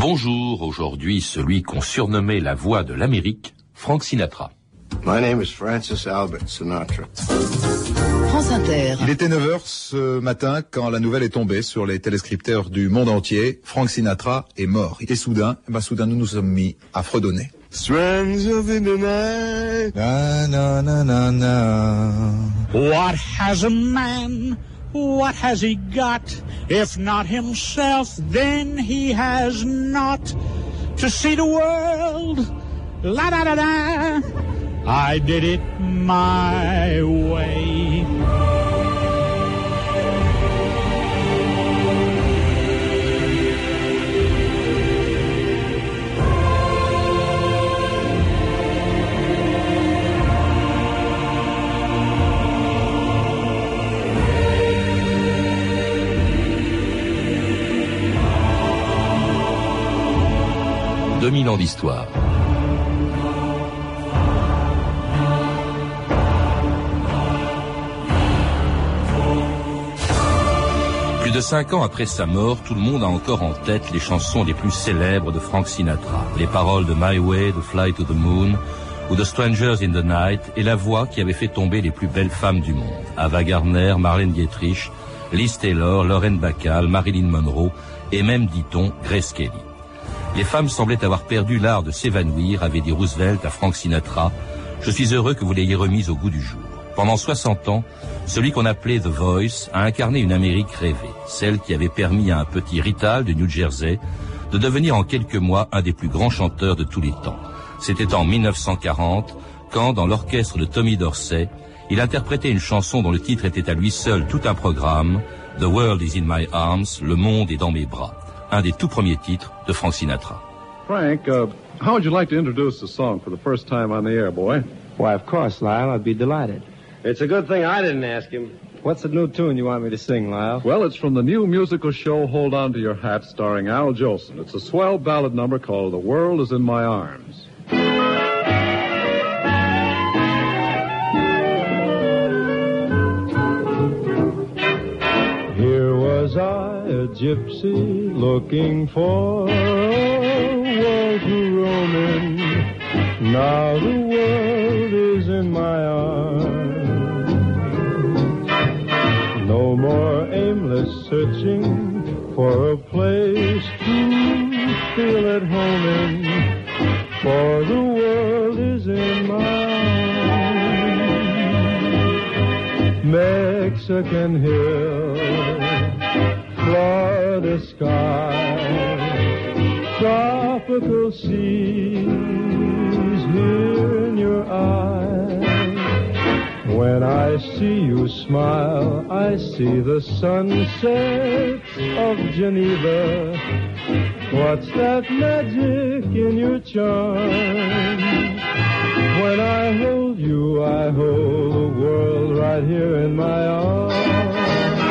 Bonjour, aujourd'hui celui qu'on surnommait la voix de l'Amérique, Frank Sinatra. My name is Francis Albert Sinatra. France Inter. Il était 9h ce matin quand la nouvelle est tombée sur les téléscripteurs du monde entier. Frank Sinatra est mort. Et soudain, eh ben, soudain nous nous sommes mis à fredonner. Strands of the night. Na, na, na, na, na. What has a man? What has he got? If not himself, then he has not to see the world. La da da da. I did it my way. « 2000 ans d'histoire. Plus de cinq ans après sa mort, tout le monde a encore en tête les chansons les plus célèbres de Frank Sinatra. Les paroles de My Way, de Fly to the Moon ou de Strangers in the Night et la voix qui avait fait tomber les plus belles femmes du monde. Ava Gardner, Marlène Dietrich, Liz Taylor, Lauren Bacall, Marilyn Monroe et même, dit-on, Grace Kelly. Les femmes semblaient avoir perdu l'art de s'évanouir, avait dit Roosevelt à Frank Sinatra. Je suis heureux que vous l'ayez remise au goût du jour. Pendant 60 ans, celui qu'on appelait The Voice a incarné une Amérique rêvée, celle qui avait permis à un petit Rital de New Jersey de devenir en quelques mois un des plus grands chanteurs de tous les temps. C'était en 1940, quand, dans l'orchestre de Tommy Dorsey, il interprétait une chanson dont le titre était à lui seul tout un programme, The World is in my arms, Le monde est dans mes bras, un des tout premiers titres de Frank Sinatra. Frank, uh, how would you like to introduce the song for the first time on the air, boy? Why, of course, Lyle. I'd be delighted. It's a good thing I didn't ask him. What's the new tune you want me to sing, Lyle? Well, it's from the new musical show Hold On to Your Hat starring Al Jolson. It's a swell ballad number called The World is in My Arms. Here was I, a gypsy, looking for a world to roam in. Now the world is in my arms. No more aimless searching for a place to feel at home in. For the world is in my arms. Mexican hill, Florida sky, tropical seas here in your eyes. When I see you smile, I see the sunsets of Geneva. What's that magic in your charm? When I hold you, I hold the world right here in my arms.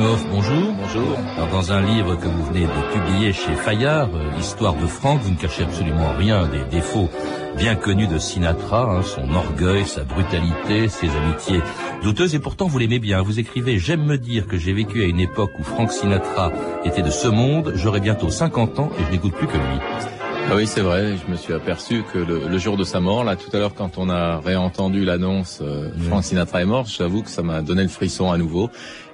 Bonjour. Bonjour. Alors, dans un livre que vous venez de publier chez Fayard, euh, l'histoire de Franck, vous ne cachez absolument rien des défauts bien connus de Sinatra, hein, son orgueil, sa brutalité, ses amitiés douteuses, et pourtant vous l'aimez bien. Vous écrivez « J'aime me dire que j'ai vécu à une époque où Frank Sinatra était de ce monde, j'aurai bientôt 50 ans et je n'écoute plus que lui ». Ah oui, c'est vrai. Je me suis aperçu que le, le, jour de sa mort, là, tout à l'heure, quand on a réentendu l'annonce, euh, Frank Sinatra est mort, j'avoue que ça m'a donné le frisson à nouveau.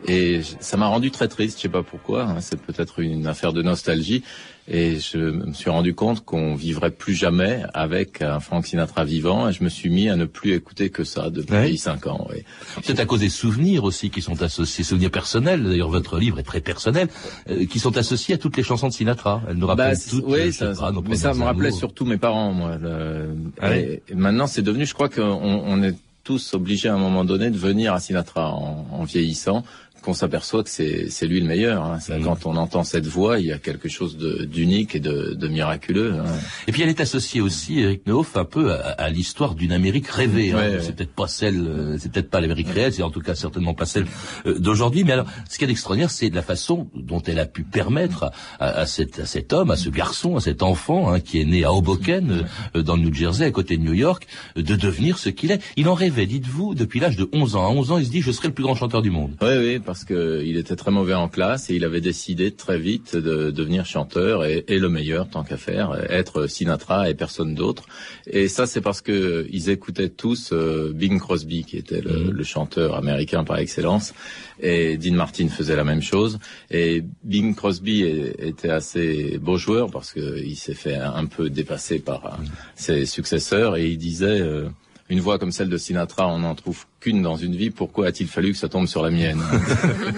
Et ça m'a rendu très triste, je sais pas pourquoi. Hein, c'est peut-être une affaire de nostalgie. Et je me suis rendu compte qu'on vivrait plus jamais avec un Frank Sinatra vivant. Et je me suis mis à ne plus écouter que ça depuis Ouais. cinq ans. Oui. C'est à cause des souvenirs aussi qui sont associés, souvenirs personnels, d'ailleurs votre livre est très personnel, euh, qui sont associés à toutes les chansons de Sinatra. Elles nous rappellent Bah, toutes, oui, ça, mais ça me rappelait amours. surtout mes parents, moi. le- Ah et maintenant, c'est devenu, je crois qu'on on est tous obligés à un moment donné de venir à Sinatra en, en vieillissant, qu'on s'aperçoit que c'est lui le meilleur. hein. Mhm. Quand on entend cette voix, il y a quelque chose d'unique et de, de miraculeux. hein. Et puis elle est associée aussi, Eric Nehoff, un peu à, à l'histoire d'une Amérique rêvée. hein. Ouais, ouais. C'est peut-être pas celle, euh, c'est peut-être pas l'Amérique réelle, c'est en tout cas certainement pas celle euh, d'aujourd'hui. Mais alors, ce qui est extraordinaire, c'est la façon dont elle a pu permettre à, à cet, à cet homme, à ce garçon, à cet enfant hein, qui est né à Hoboken, euh, dans le New Jersey, à côté de New York, de devenir ce qu'il est. Il en rêvait, dites-vous, depuis l'âge de 11 ans. À 11 ans, il se dit, je serai le plus grand chanteur du monde. Oui, oui, parce parce qu'il était très mauvais en classe et il avait décidé très vite de devenir chanteur et, le meilleur tant qu'à faire, être Sinatra et personne d'autre. Et ça c'est parce que ils écoutaient tous euh, Bing Crosby qui était le, mhm. chanteur américain par excellence et Dean Martin faisait la même chose. Et Bing Crosby était assez beau joueur parce qu'il s'est fait un peu dépasser par mhm. ses successeurs et il disait euh, une voix comme celle de Sinatra, on n'en trouve qu'une dans une vie. Pourquoi a-t-il fallu que ça tombe sur la mienne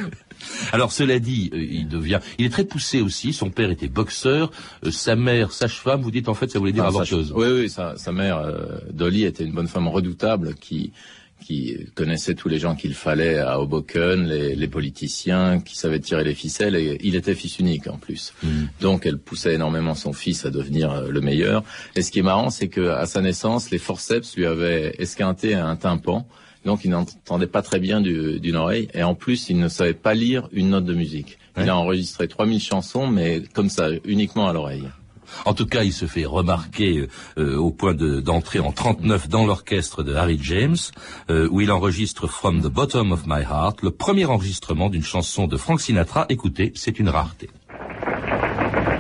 Alors cela dit, euh, il devient, il est très poussé aussi. Son père était boxeur, euh, sa mère sage-femme. Vous dites en fait, ça voulait dire ah, avorteuse. Oui, oui, sa, sa mère euh, Dolly était une bonne femme redoutable qui qui connaissait tous les gens qu'il fallait à Hoboken, les, les, politiciens, qui savaient tirer les ficelles, et il était fils unique en plus. Mm. Donc elle poussait énormément son fils à devenir euh, le meilleur. Et ce qui est marrant, c'est qu'à sa naissance, les forceps lui avaient esquinté un tympan, donc il n'entendait pas très bien d'une oreille, et en plus il ne savait pas lire une note de musique. Il a enregistré 3000 chansons, mais comme ça, uniquement à l'oreille. En tout cas, il se fait remarquer euh, au point d'entrer en 39 dans l'orchestre de Harry James, euh, où il enregistre From the Bottom of My Heart, le premier enregistrement d'une chanson de Frank Sinatra. Écoutez, c'est une rareté.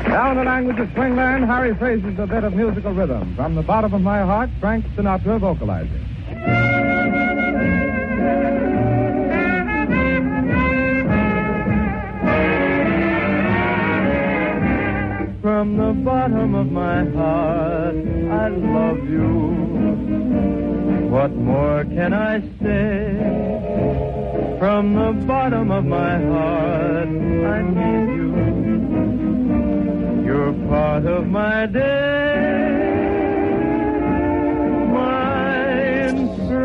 Now in the language of swingland, Harry phrases a bit of musical rhythm. From the bottom of my heart, Frank Sinatra vocalizing. From the bottom of my heart, I love you. What more can I say? From the bottom of my heart, I need you. You're part of my day.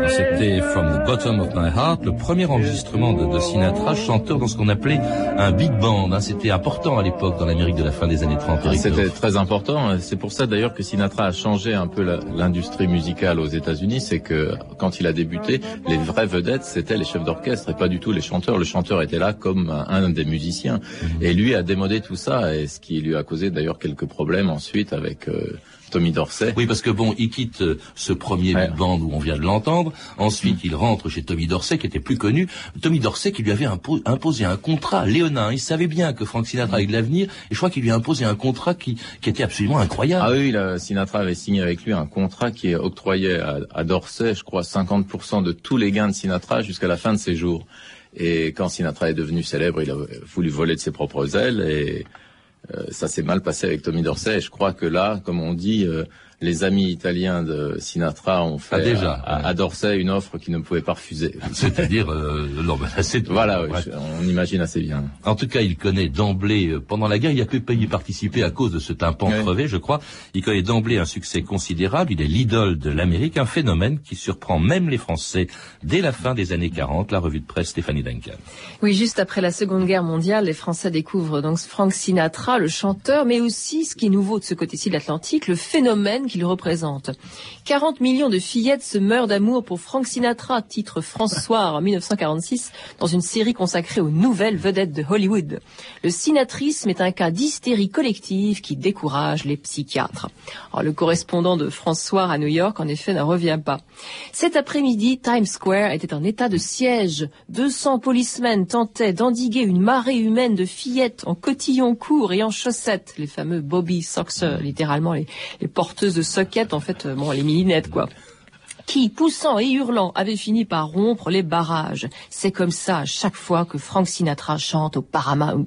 C'était From the Bottom of My Heart, le premier enregistrement de, Sinatra, chanteur dans ce qu'on appelait un big band. Hein. C'était important à l'époque dans l'Amérique de la fin des années 30. C'était très important. C'est pour ça d'ailleurs que Sinatra a changé un peu l'industrie musicale aux États-Unis. C'est que quand il a débuté, les vraies vedettes, c'était les chefs d'orchestre et pas du tout les chanteurs. Le chanteur était là comme un, des musiciens. Mhm. Et lui a démodé tout ça, et ce qui lui a causé d'ailleurs quelques problèmes ensuite avec... Euh, Tommy Dorsey. Oui, parce que bon, il quitte euh, ce premier big band où on vient de l'entendre. Ensuite, il rentre chez Tommy Dorsey, qui était plus connu. Tommy Dorsey qui lui avait imposé un contrat léonin. Il savait bien que Frank Sinatra avait de l'avenir, et je crois qu'il lui a imposé un contrat qui, qui était absolument incroyable. Ah oui, Sinatra avait signé avec lui un contrat qui octroyait à, à Dorsey, je crois, 50% de tous les gains de Sinatra jusqu'à la fin de ses jours. Et quand Sinatra est devenu célèbre, il a voulu voler de ses propres ailes et ça s'est mal passé avec Tommy Dorsey. Je crois que là, comme on dit, euh, les amis italiens de Sinatra ont fait ah, déjà, à, Dorsey une offre qu'ils ne pouvaient pas refuser. C'est-à-dire, euh, non, c'est voilà, on imagine assez bien. En tout cas, il connaît d'emblée euh, pendant la guerre, il a pu y participer à cause de ce tympan crevé, je crois. Il connaît d'emblée un succès considérable. Il est l'idole de l'Amérique, un phénomène qui surprend même les Français dès la fin des années 40. La revue de presse Stéphanie Duncan. Oui, juste après la Seconde Guerre mondiale, les Français découvrent donc Frank Sinatra, le chanteur, mais aussi ce qui est nouveau de ce côté-ci de l'Atlantique, le phénomène qu'il représente. 40 millions de fillettes se meurent d'amour pour Frank Sinatra, titre François en 1946, dans une série consacrée aux nouvelles vedettes de Hollywood. Le sinatrisme est un cas d'hystérie collective qui décourage les psychiatres. le correspondant de François à New York, en effet, n'en revient pas. Cet après-midi, Times Square était en état de siège. 200 policemen tentaient d'endiguer une marée humaine de fillettes en cotillons courts et en chaussettes, les fameux Bobby Soxer, littéralement les, les porteuses de socket, en fait, euh, bon, les mininettes, quoi qui, poussant et hurlant, avait fini par rompre les barrages. C'est comme ça chaque fois que Frank Sinatra chante au Paramount.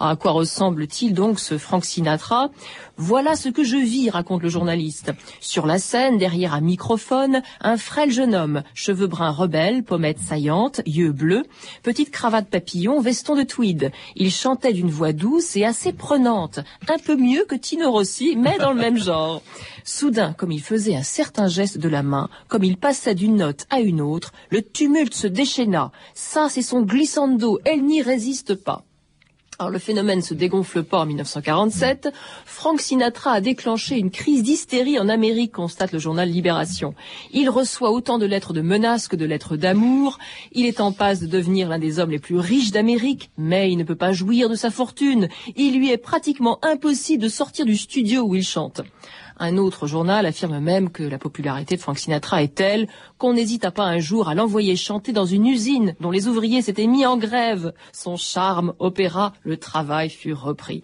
À quoi ressemble-t-il donc ce Frank Sinatra? Voilà ce que je vis, raconte le journaliste. Sur la scène, derrière un microphone, un frêle jeune homme, cheveux bruns rebelles, pommettes saillantes, yeux bleus, petite cravate papillon, veston de tweed. Il chantait d'une voix douce et assez prenante, un peu mieux que Tino Rossi, mais dans le même genre. Soudain, comme il faisait un certain geste de la main, comme il passait d'une note à une autre, le tumulte se déchaîna. Ça, c'est son glissando, elle n'y résiste pas. Alors le phénomène se dégonfle pas en 1947. Frank Sinatra a déclenché une crise d'hystérie en Amérique, constate le journal Libération. Il reçoit autant de lettres de menaces que de lettres d'amour. Il est en passe de devenir l'un des hommes les plus riches d'Amérique, mais il ne peut pas jouir de sa fortune. Il lui est pratiquement impossible de sortir du studio où il chante. Un autre journal affirme même que la popularité de Frank Sinatra est telle qu'on n'hésita pas un jour à l'envoyer chanter dans une usine dont les ouvriers s'étaient mis en grève. Son charme opéra, le travail fut repris.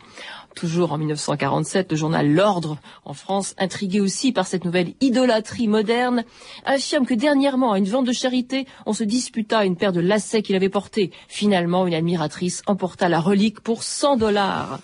Toujours en 1947, le journal L'Ordre, en France, intrigué aussi par cette nouvelle idolâtrie moderne, affirme que dernièrement, à une vente de charité, on se disputa une paire de lacets qu'il avait portés. Finalement, une admiratrice emporta la relique pour 100 dollars.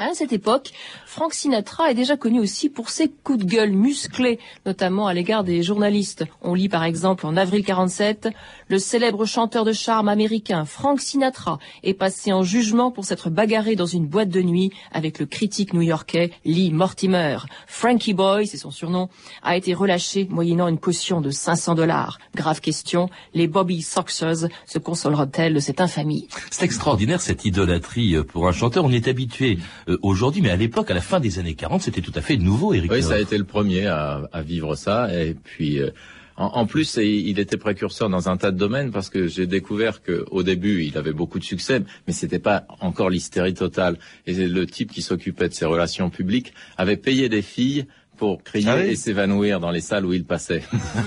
À cette époque, Frank Sinatra est déjà connu aussi pour ses coups de gueule musclés, notamment à l'égard des journalistes. On lit par exemple en avril 47, le célèbre chanteur de charme américain Frank Sinatra est passé en jugement pour s'être bagarré dans une boîte de nuit avec le critique new-yorkais Lee Mortimer. Frankie Boy, c'est son surnom, a été relâché moyennant une caution de 500 dollars. Grave question, les Bobby Soxers se consoleront-elles de cette infamie? C'est extraordinaire cette idolâtrie pour un chanteur. On est habitué euh, aujourd'hui, mais à l'époque, à la fin des années 40, c'était tout à fait nouveau, Eric. Oui, ça a été le premier à, à vivre ça. Et puis, euh, en, en, plus, il était précurseur dans un tas de domaines parce que j'ai découvert qu'au début, il avait beaucoup de succès, mais c'était pas encore l'hystérie totale. Et le type qui s'occupait de ses relations publiques avait payé des filles pour crier ah oui et s'évanouir dans les salles où il passait.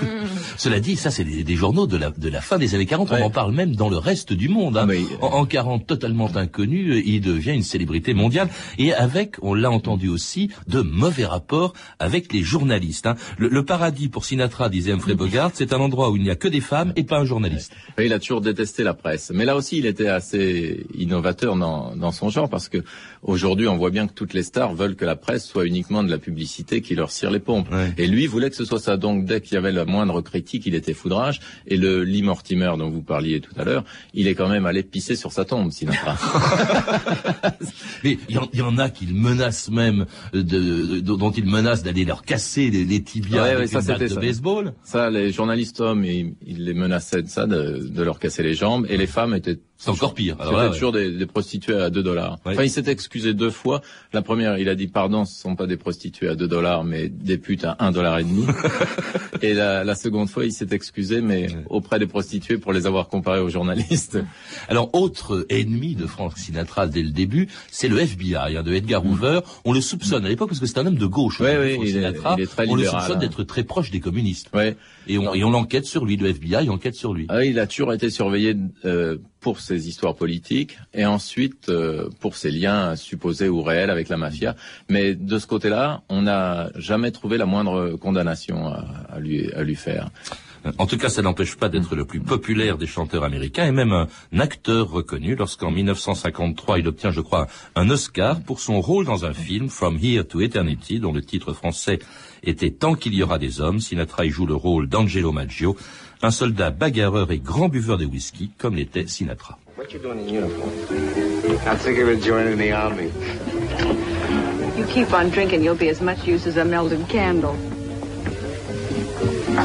Cela dit, ça c'est des, des, journaux de la, de la fin des années 40, ouais. on en parle même dans le reste du monde. Hein. Mais, en, en 40, totalement inconnu, il devient une célébrité mondiale et avec, on l'a entendu aussi, de mauvais rapports avec les journalistes. Hein. Le, le, paradis pour Sinatra, disait Humphrey Bogart, c'est un endroit où il n'y a que des femmes et pas un journaliste. Ouais. Il a toujours détesté la presse, mais là aussi il était assez innovateur dans, dans son genre parce que aujourd'hui on voit bien que toutes les stars veulent que la presse soit uniquement de la publicité qui leur les pompes. Ouais. Et lui voulait que ce soit ça. Donc dès qu'il y avait la moindre critique, il était foudrage. Et le Lee Mortimer dont vous parliez tout à l'heure, il est quand même allé pisser sur sa tombe, Sinatra. Mais il y, y, en a qui menacent même, de, de, dont il menace d'aller leur casser les, les tibias ouais, avec ouais, ça, une batte de ça. baseball. Ça, les journalistes hommes, ils, ils les menaçaient de ça, de, de leur casser les jambes. Et les femmes étaient c'est encore pire. C'était ouais, toujours des, des, prostituées à 2 dollars. Ouais. Enfin, il s'est excusé deux fois. La première, il a dit pardon, ce sont pas des prostituées à 2 dollars, mais des putes à 1 dollar et demi. et la, la, seconde fois, il s'est excusé, mais ouais. auprès des prostituées pour les avoir comparées aux journalistes. Alors, autre ennemi de Frank Sinatra dès le début, c'est le FBI, hein, de Edgar Hoover. On le soupçonne à l'époque parce que c'est un homme de gauche. Oui, oui, il, Sinatra. Est, il est très on le soupçonne hein. d'être très proche des communistes. Ouais. Et on, et on l'enquête sur lui, le FBI enquête sur lui. Ah, il a toujours été surveillé euh, pour ses histoires politiques et ensuite euh, pour ses liens supposés ou réels avec la mafia. Mais de ce côté-là, on n'a jamais trouvé la moindre condamnation à, à, lui, à lui faire. En tout cas, ça n'empêche pas d'être le plus populaire des chanteurs américains et même un acteur reconnu lorsqu'en 1953, il obtient, je crois, un Oscar pour son rôle dans un film, From Here to Eternity, dont le titre français était Tant qu'il y aura des hommes. Sinatra y joue le rôle d'Angelo Maggio, un soldat bagarreur et grand buveur de whisky, comme l'était Sinatra. What you doing in uniform? I'm thinking of joining the army. You keep on drinking, you'll be as much use as a melted candle.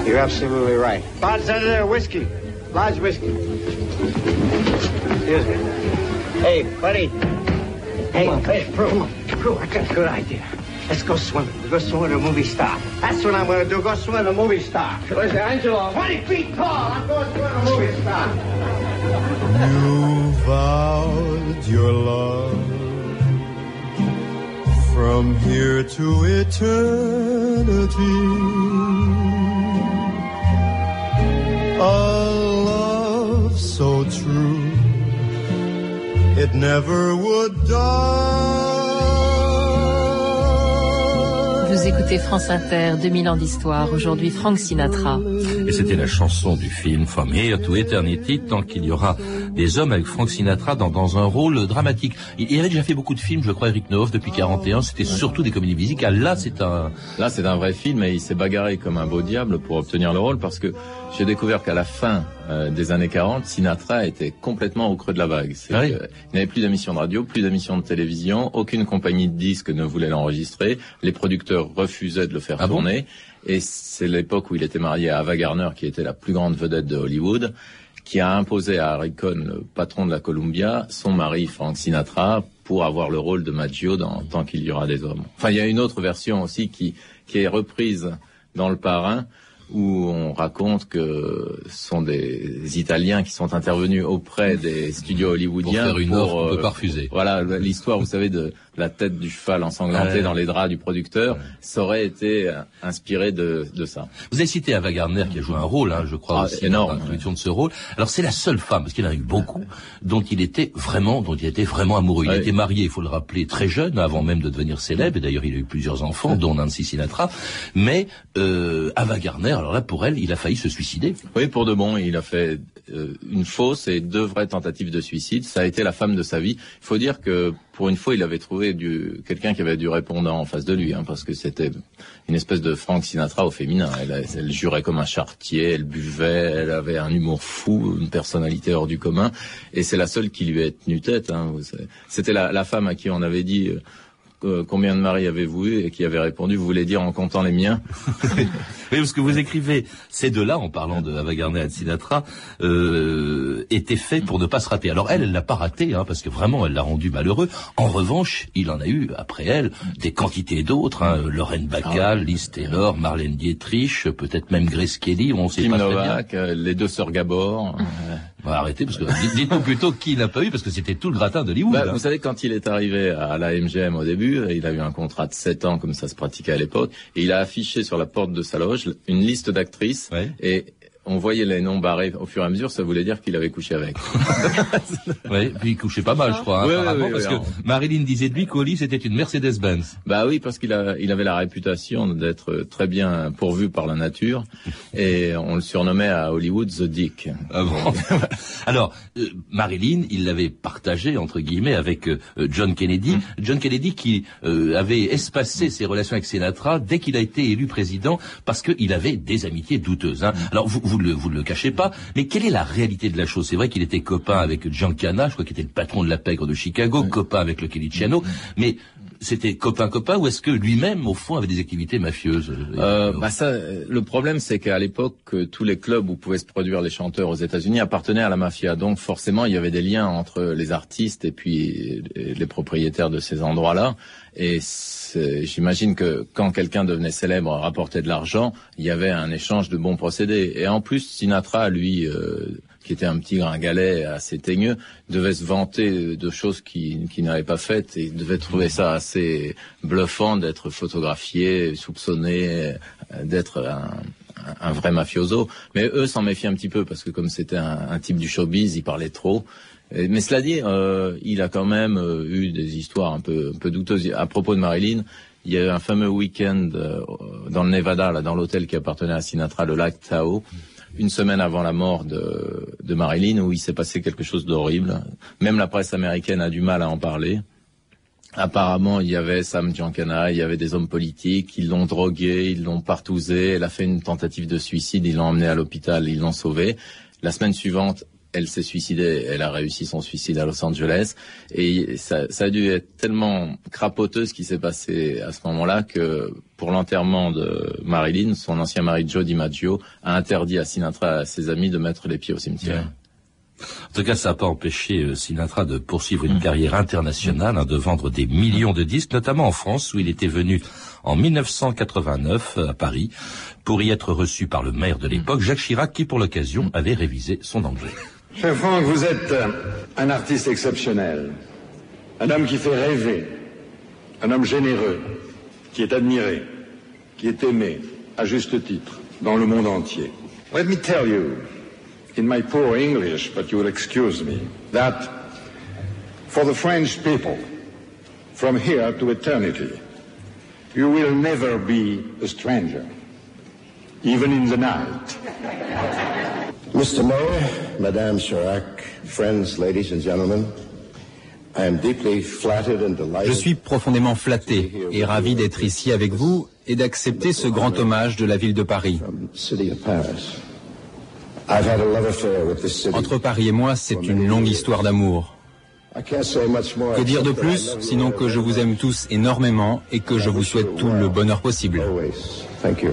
You're absolutely right. Bartender, whiskey. Large whiskey. Excuse me. Hey, buddy. Hey, come on, hey, Prue. Prue, I got a good idea. Let's go swimming. We'll go swim with a movie star. That's what I'm going to do. Go swim with a movie star. Where's Angelo? 20 feet tall. I'm going to with a movie star. You vowed your love from here to eternity. A love so true, it never would die. Vous écoutez France Inter, 2000 ans d'histoire. Aujourd'hui, Frank Sinatra. Et c'était la chanson du film From Here to Eternity, tant qu'il y aura des hommes avec Frank Sinatra dans, dans un rôle dramatique. Il, il, avait déjà fait beaucoup de films, je crois, Eric Neuf, depuis 41. C'était surtout des comédies musicales. Là, c'est un... Là, c'est un vrai film et il s'est bagarré comme un beau diable pour obtenir le rôle parce que j'ai découvert qu'à la fin euh, des années 40, Sinatra était complètement au creux de la vague. Ah oui. il n'avait plus d'émissions de radio, plus d'émissions de télévision, aucune compagnie de disques ne voulait l'enregistrer, les producteurs refusaient de le faire ah tourner. Bon et c'est l'époque où il était marié à Ava Gardner, qui était la plus grande vedette de Hollywood, qui a imposé à Harry Cohn, le patron de la Columbia, son mari Frank Sinatra, pour avoir le rôle de Maggio dans Tant qu'il y aura des hommes. Enfin, il y a une autre version aussi qui, qui est reprise dans Le Parrain, où on raconte que ce sont des Italiens qui sont intervenus auprès des studios hollywoodiens pour faire une offre euh, peut pas refuser. Voilà l'histoire, vous savez, de, la tête du cheval ensanglantée Ouais. dans les draps du producteur, ça aurait été euh, inspiré de, de ça. Vous avez cité Ava Gardner qui a joué un rôle, hein, je crois, Ah, aussi énorme, dans l'introduction de ce rôle. Alors c'est la seule femme, parce qu'il en a eu beaucoup, dont il était vraiment, dont il était vraiment amoureux. Il Ouais. était marié, il faut le rappeler, très jeune, avant même de devenir célèbre. Et d'ailleurs, il a eu plusieurs enfants, dont Nancy Sinatra. Mais euh, Ava Gardner, alors là, pour elle, il a failli se suicider. Oui, pour de bon, il a fait euh, une fausse et deux vraies tentatives de suicide. Ça a été la femme de sa vie. Il faut dire que pour une fois, il avait trouvé du, quelqu'un qui avait du répondant en face de lui, hein, parce que c'était une espèce de Frank Sinatra au féminin. Elle, jurait comme un chartier, elle buvait, elle avait un humour fou, une personnalité hors du commun, et c'est la seule qui lui a tenu tête. Hein. C'était la, la femme à qui on avait dit... euh, euh, combien de maris avez-vous eu et qui avait répondu vous voulez dire en comptant les miens Oui, parce que vous écrivez ces deux-là, en parlant de Ava Gardner et de Sinatra, euh, étaient faits pour ne pas se rater. Alors elle, elle l'a pas raté, hein, parce que vraiment, elle l'a rendu malheureux. En revanche, il en a eu après elle des quantités d'autres. Hein, Lorraine Bacall, Liz Taylor, Marlène Dietrich, peut-être même Grace Kelly. On sait Kim pas très bien. Novak, euh, les deux sœurs Gabor. Euh, On va arrêter parce que dites- dites-nous plutôt qui n'a pas eu, parce que c'était tout le gratin d'Hollywood. Bah, hein. Vous savez, quand il est arrivé à la MGM au début, il a eu un contrat de 7 ans, comme ça se pratiquait à l'époque, et il a affiché sur la porte de sa loge une liste d'actrices, et on voyait les noms barrés au fur et à mesure, ça voulait dire qu'il avait couché avec. Ouais, puis il couchait pas mal, je crois, hein, Oui, oui, oui, parce oui, que Marilyn disait de lui qu'Oli, c'était une Mercedes-Benz. Bah oui, parce qu'il il avait la réputation d'être très bien pourvu par la nature, et on le surnommait à Hollywood The Dick. Ah bon Alors, euh, Marilyn, il l'avait partagé, entre guillemets, avec euh, John Kennedy. Hum. John Kennedy qui euh, avait espacé ses relations avec Sinatra dès qu'il a été élu président parce qu'il avait des amitiés douteuses. Hein. Alors, vous, vous, le, vous le cachez pas, mais quelle est la réalité de la chose? C'est vrai qu'il était copain avec Giancana, je crois qu'il était le patron de la pègre de Chicago, copain avec le Keliciano, mais c'était copain-copain ou est-ce que lui-même, au fond, avait des activités mafieuses Euh, bah ça, euh, le problème, c'est qu'à l'époque, euh, tous les clubs où pouvaient se produire les chanteurs aux États-Unis appartenaient à la mafia. Donc, forcément, il y avait des liens entre les artistes et puis euh, les propriétaires de ces endroits-là. Et j'imagine que quand quelqu'un devenait célèbre, rapportait de l'argent, il y avait un échange de bons procédés. Et en plus, Sinatra, lui, euh, qui était un petit gringalet assez teigneux, devait se vanter de choses qu'il qu'il n'avait pas faites et devait trouver ça assez bluffant d'être photographié, soupçonné, euh, d'être un, vrai mafioso. Mais eux s'en méfiaient un petit peu parce que comme c'était un, type du showbiz, il parlait trop. Mais cela dit, euh, il a quand même euh, eu des histoires un peu, un peu douteuses. À propos de Marilyn, il y a eu un fameux week-end dans le Nevada, là, dans l'hôtel qui appartenait à Sinatra, le lac Tahoe, une semaine avant la mort de, Marilyn, où il s'est passé quelque chose d'horrible. Même la presse américaine a du mal à en parler. Apparemment, il y avait Sam Giancana, il y avait des hommes politiques, ils l'ont drogué, ils l'ont partousé, elle a fait une tentative de suicide, ils l'ont emmené à l'hôpital, ils l'ont sauvée. La semaine suivante, elle s'est suicidée, elle a réussi son suicide à Los Angeles, et ça, ça a dû être tellement crapoteux ce qui s'est passé à ce moment-là que pour l'enterrement de Marilyn, son ancien mari Joe DiMaggio a interdit à Sinatra et à ses amis de mettre les pieds au cimetière. En tout cas, ça n'a pas empêché euh, Sinatra de poursuivre une carrière internationale, hein, de vendre des millions de disques, notamment en France, où il était venu en 1989 euh, à Paris pour y être reçu par le maire de l'époque, Jacques Chirac, qui pour l'occasion avait révisé son anglais. Cher Franck, vous êtes un artiste exceptionnel, un homme qui fait rêver, un homme généreux, qui est admiré, qui est aimé, à juste titre, dans le monde entier. Let me tell you, in my poor English, but you will excuse me, that for the French people, from here to eternity, you will never be a stranger, even in the night. Mr. Mayor, Madame Chirac, friends, ladies and gentlemen, I am deeply flattered and delighted. Je suis profondément flatté et ravi d'être ici avec vous et d'accepter ce grand hommage de la ville de Paris. City of Paris. I've had a love affair with this city. Entre Paris et moi, c'est une longue histoire d'amour. I can't say much more. Que dire de plus, sinon que je vous aime tous énormément et que je vous souhaite tout le bonheur possible. Thank you.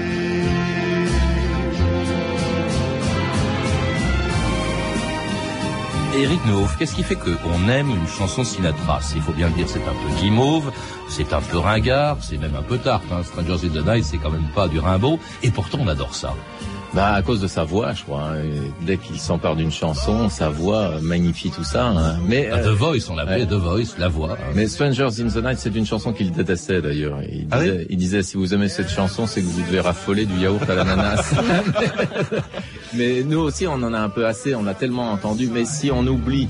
Eric Neuf, qu'est-ce qui fait qu'on aime une chanson Sinatra? Il faut bien le dire, c'est un peu guimauve, c'est un peu ringard, c'est même un peu tarte. Hein. Strangers in the Night, c'est quand même pas du Rimbaud, et pourtant on adore ça. Bah à cause de sa voix, je crois. Hein. Dès qu'il s'empare d'une chanson, sa voix magnifie tout ça. Hein. Mais ah, The Voice, on l'appelait The Voice, la voix. Mais Strangers in the Night, c'est une chanson qu'il détestait d'ailleurs. Il, ah disait, il disait si vous aimez cette chanson, c'est que vous devez raffoler du yaourt à l'ananas. mais nous aussi, on en a un peu assez. On a tellement entendu. Mais si on oublie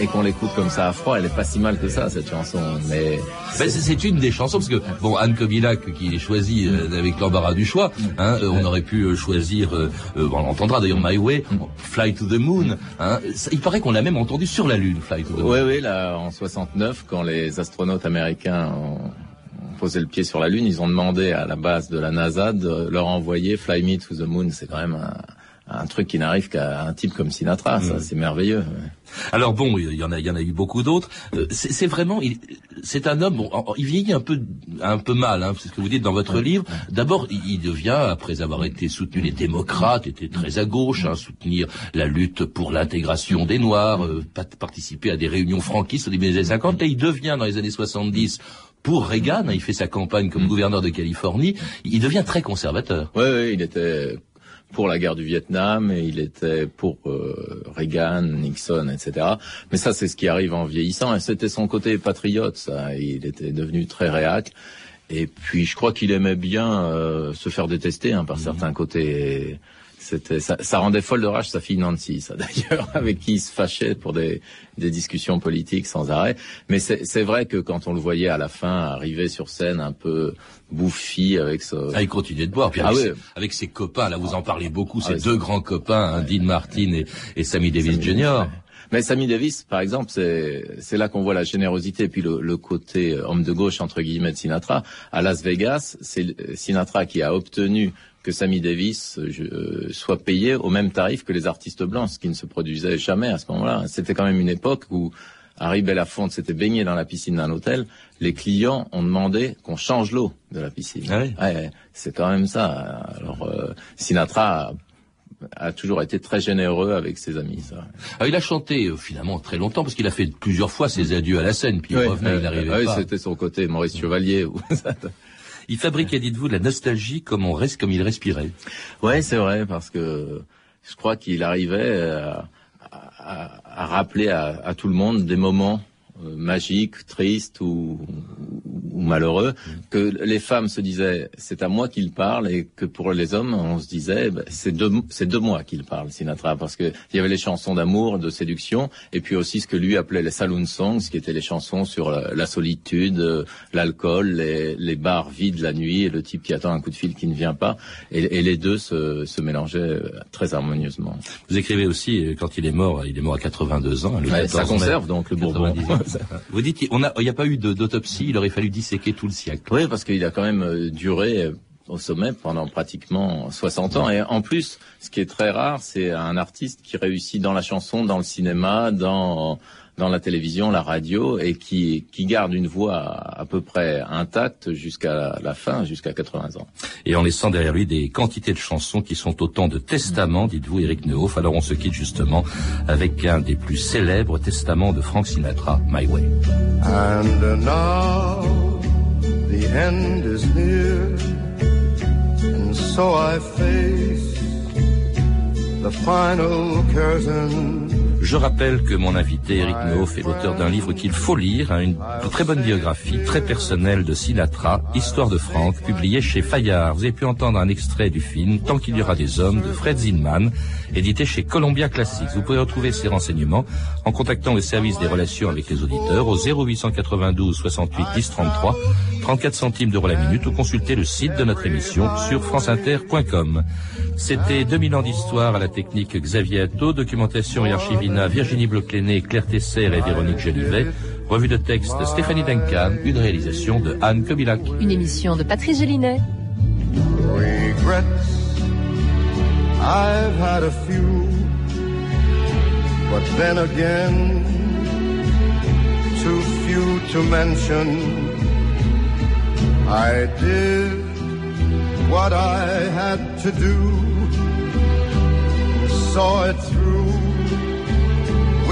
et qu'on l'écoute comme ça à froid, elle est pas si mal que ça cette chanson. Mais ben, c'est une des chansons parce que bon Anne Kobilac qui est choisie euh, avec l'embarras du choix, hein, euh, on aurait pu euh, choisir, on l'entendra d'ailleurs My Way, Fly to the Moon. Hein, il paraît qu'on l'a même entendu sur la Lune, Fly to the Moon. Oui, oui, là en 69 quand les astronautes américains ont posé le pied sur la Lune, ils ont demandé à la base de la NASA de leur envoyer Fly Me to the Moon. C'est quand même un un truc qui n'arrive qu'à un type comme Sinatra, ça, mm. c'est merveilleux. Alors bon, il y en a, il y en a eu beaucoup d'autres. Euh, c'est vraiment, c'est un homme, bon, il vieillit un peu, un peu mal, hein, c'est ce que vous dites dans votre livre. D'abord, il devient, après avoir été soutenu les démocrates, était très à gauche, hein, soutenir la lutte pour l'intégration des Noirs, euh, participer à des réunions franquistes au début des années 50, et il devient dans les années 70 pour Reagan, hein, il fait sa campagne comme mm. gouverneur de Californie, il devient très conservateur. Oui, oui, il était pour la guerre du Vietnam et il était pour euh, Reagan, Nixon, etc. Mais ça, c'est ce qui arrive en vieillissant et c'était son côté patriote, ça. Il était devenu très réac. Et puis, je crois qu'il aimait bien euh, se faire détester hein, par mhm. certains côtés. C'était ça, ça, rendait folle de rage sa fille Nancy, ça d'ailleurs, avec qui il se fâchait pour des, des discussions politiques sans arrêt. Mais c'est vrai que quand on le voyait à la fin arriver sur scène un peu bouffi avec ça. Ah, il continuait de boire. Puis ah avec, ses, avec, ses, copains, là vous en parlez beaucoup, ah, ces deux grands copains, hein, Dean Martin et, et Sammy Davis Jr. Mais Sammy Davis, par exemple, c'est là qu'on voit la générosité et puis le, le, côté homme de gauche entre guillemets de Sinatra. À Las Vegas, c'est Sinatra qui a obtenu que Sammy Davis euh, soit payé au même tarif que les artistes blancs, ce qui ne se produisait jamais à ce moment-là. C'était quand même une époque où Harry Belafonte s'était baigné dans la piscine d'un hôtel. Les clients ont demandé qu'on change l'eau de la piscine. Ah c'est quand même ça. Alors euh, Sinatra a, toujours été très généreux avec ses amis. Ça. Ah, il a chanté euh, finalement très longtemps parce qu'il a fait plusieurs fois ses adieux à la scène, puis il revenait, il n'arrivait pas. C'était son côté Maurice Chevalier. Il fabriquait, dites-vous, de la nostalgie comme on reste, comme il respirait. Ouais, c'est vrai, parce que je crois qu'il arrivait à, à, rappeler à, tout le monde des moments euh, magiques, tristes ou, ou malheureux, que les femmes se disaient c'est à moi qu'il parle et que pour les hommes on se disait bah, c'est de c'est de moi qu'il parle Sinatra parce que il y avait les chansons d'amour, de séduction et puis aussi ce que lui appelait les saloon songs qui étaient les chansons sur la, solitude, euh, l'alcool, les, les bars vides la nuit et le type qui attend un coup de fil qui ne vient pas et, et les deux se, se mélangeaient euh, très harmonieusement. Vous écrivez aussi euh, quand il est mort, il est mort à 82 ans. Le ça conserve donc le Bourbon. Vous dites il n'y a, a pas eu d'autopsie, il aurait fallu disséquer tout le siècle. Oui, parce qu'il a quand même euh, duré euh, au sommet pendant pratiquement 60 ans. Et en plus, ce qui est très rare, c'est un artiste qui réussit dans la chanson, dans le cinéma, dans dans la télévision, la radio, et qui, qui garde une voix à, peu près intacte jusqu'à la fin, jusqu'à 80 ans. Et en laissant derrière lui des quantités de chansons qui sont autant de testaments, dites-vous, Eric Nehoff. Alors on se quitte justement avec un des plus célèbres testaments de Frank Sinatra, My Way. And now the end is near, and so I face the final curtain. Je rappelle que mon invité, Eric Nehoff, est l'auteur d'un livre qu'il faut lire, hein, une très bonne biographie, très personnelle de Sinatra, Histoire de Franck, publiée chez Fayard. Vous avez pu entendre un extrait du film Tant qu'il y aura des hommes de Fred Zinman, édité chez Columbia Classics. Vous pouvez retrouver ces renseignements en contactant le service des relations avec les auditeurs au 0892 68 10 33, 34 centimes d'euros la minute ou consulter le site de notre émission sur franceinter.com. C'était 2000 ans d'histoire à la technique Xavier Atto, documentation et archivina Virginie Bloclené, Claire Tesser et Véronique Jolivet. Revue de texte Stéphanie Duncan, une réalisation de Anne Kobilac. Une émission de Patrice Gélinet. Regrets, I've had a few, but then again, too few to mention. I did what I had to do, saw it through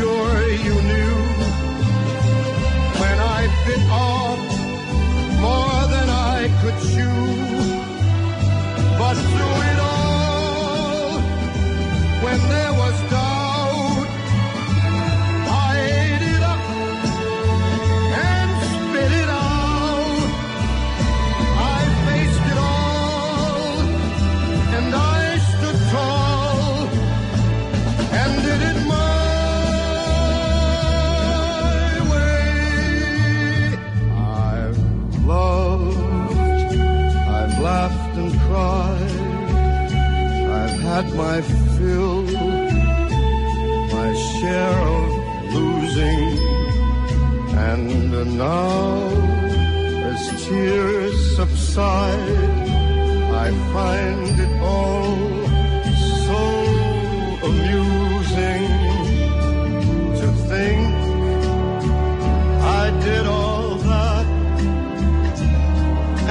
Sure you knew when I bit off more than I could chew. But through it all, when there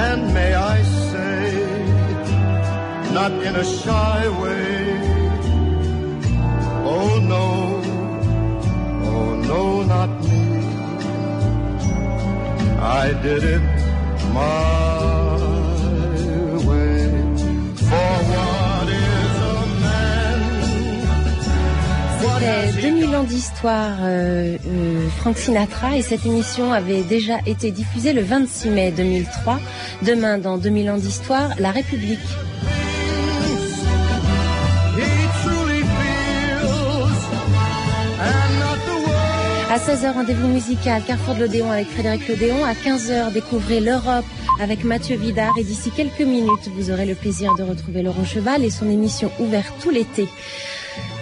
And may I say, not in a shy way, oh no, oh no, not me. I did it my C'était 2000 ans d'histoire, euh, euh, Frank Sinatra, et cette émission avait déjà été diffusée le 26 mai 2003. Demain, dans 2000 ans d'histoire, La République. À 16h, rendez-vous musical, Carrefour de l'Odéon avec Frédéric Lodéon. À 15h, découvrez l'Europe avec Mathieu Vidard. Et d'ici quelques minutes, vous aurez le plaisir de retrouver Laurent Cheval et son émission ouverte tout l'été.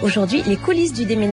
Aujourd'hui, les coulisses du déménagement.